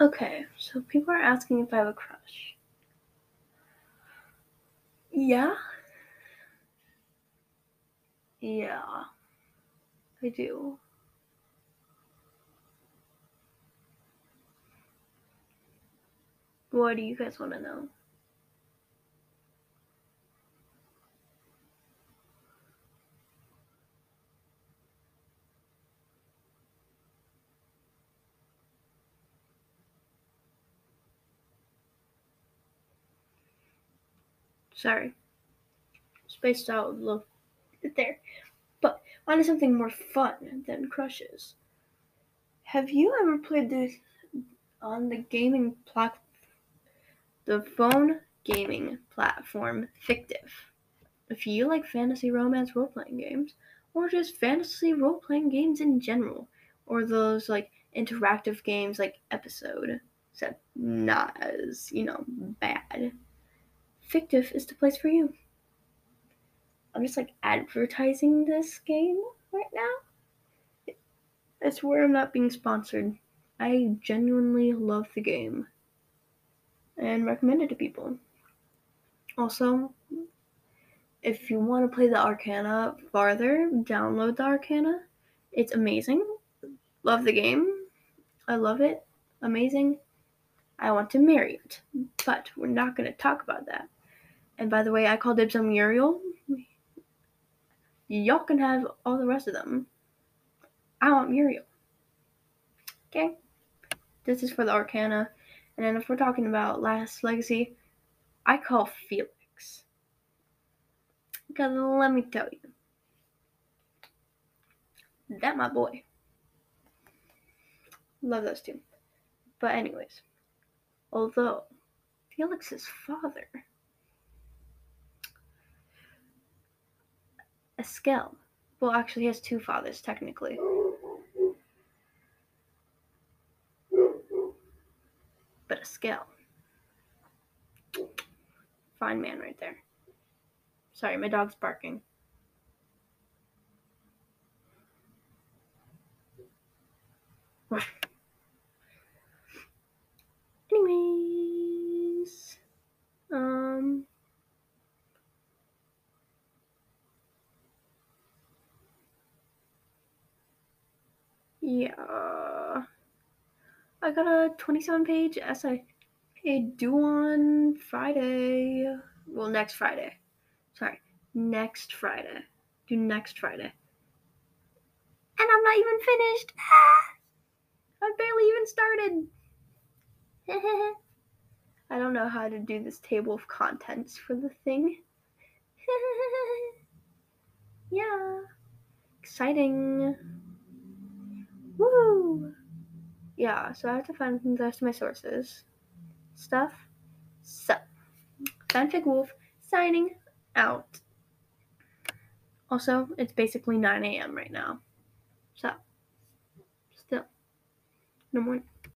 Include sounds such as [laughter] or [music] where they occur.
Okay, so people are asking if I have a crush. Yeah. Yeah. I do. What do you guys want to know? Sorry. Spaced out a little bit there. But on to something more fun than crushes. Have you ever played this on the gaming plat the phone gaming platform Fictif? If you like fantasy romance role playing games, or just fantasy role playing games in general, or those like interactive games like Episode, except not as, you know, bad. Fictif is the place for you. I'm just like advertising this game right now. That's where I'm not being sponsored. I genuinely love the game and recommend it to people. Also, if you want to play the Arcana farther, download the Arcana. It's amazing. Love the game. I love it. Amazing. I want to marry it. But we're not going to talk about that. And by the way, I call dibs on Muriel. Y'all can have all the rest of them. I want Muriel. Okay? This is for the Arcana. And then if we're talking about Last Legacy, I call Felix. Because let me tell you, that my boy. Love those two. But anyways, although Felix's father Eskel. Well, actually, he has two fathers, technically. But a Eskel. Fine man right there. Sorry, my dog's barking. Anyways, um, yeah, I got a 27 page essay due on Friday. Well, next Friday. Sorry, next Friday. Do next Friday. And I'm not even finished. [laughs] I barely even started. [laughs] I don't know how to do this table of contents for the thing. [laughs] yeah. Exciting. Woo! Yeah, so I have to find the rest of my sources. Stuff. So, Fanfic Wolf signing out. Also, it's basically 9 a.m. right now. So, still, no more.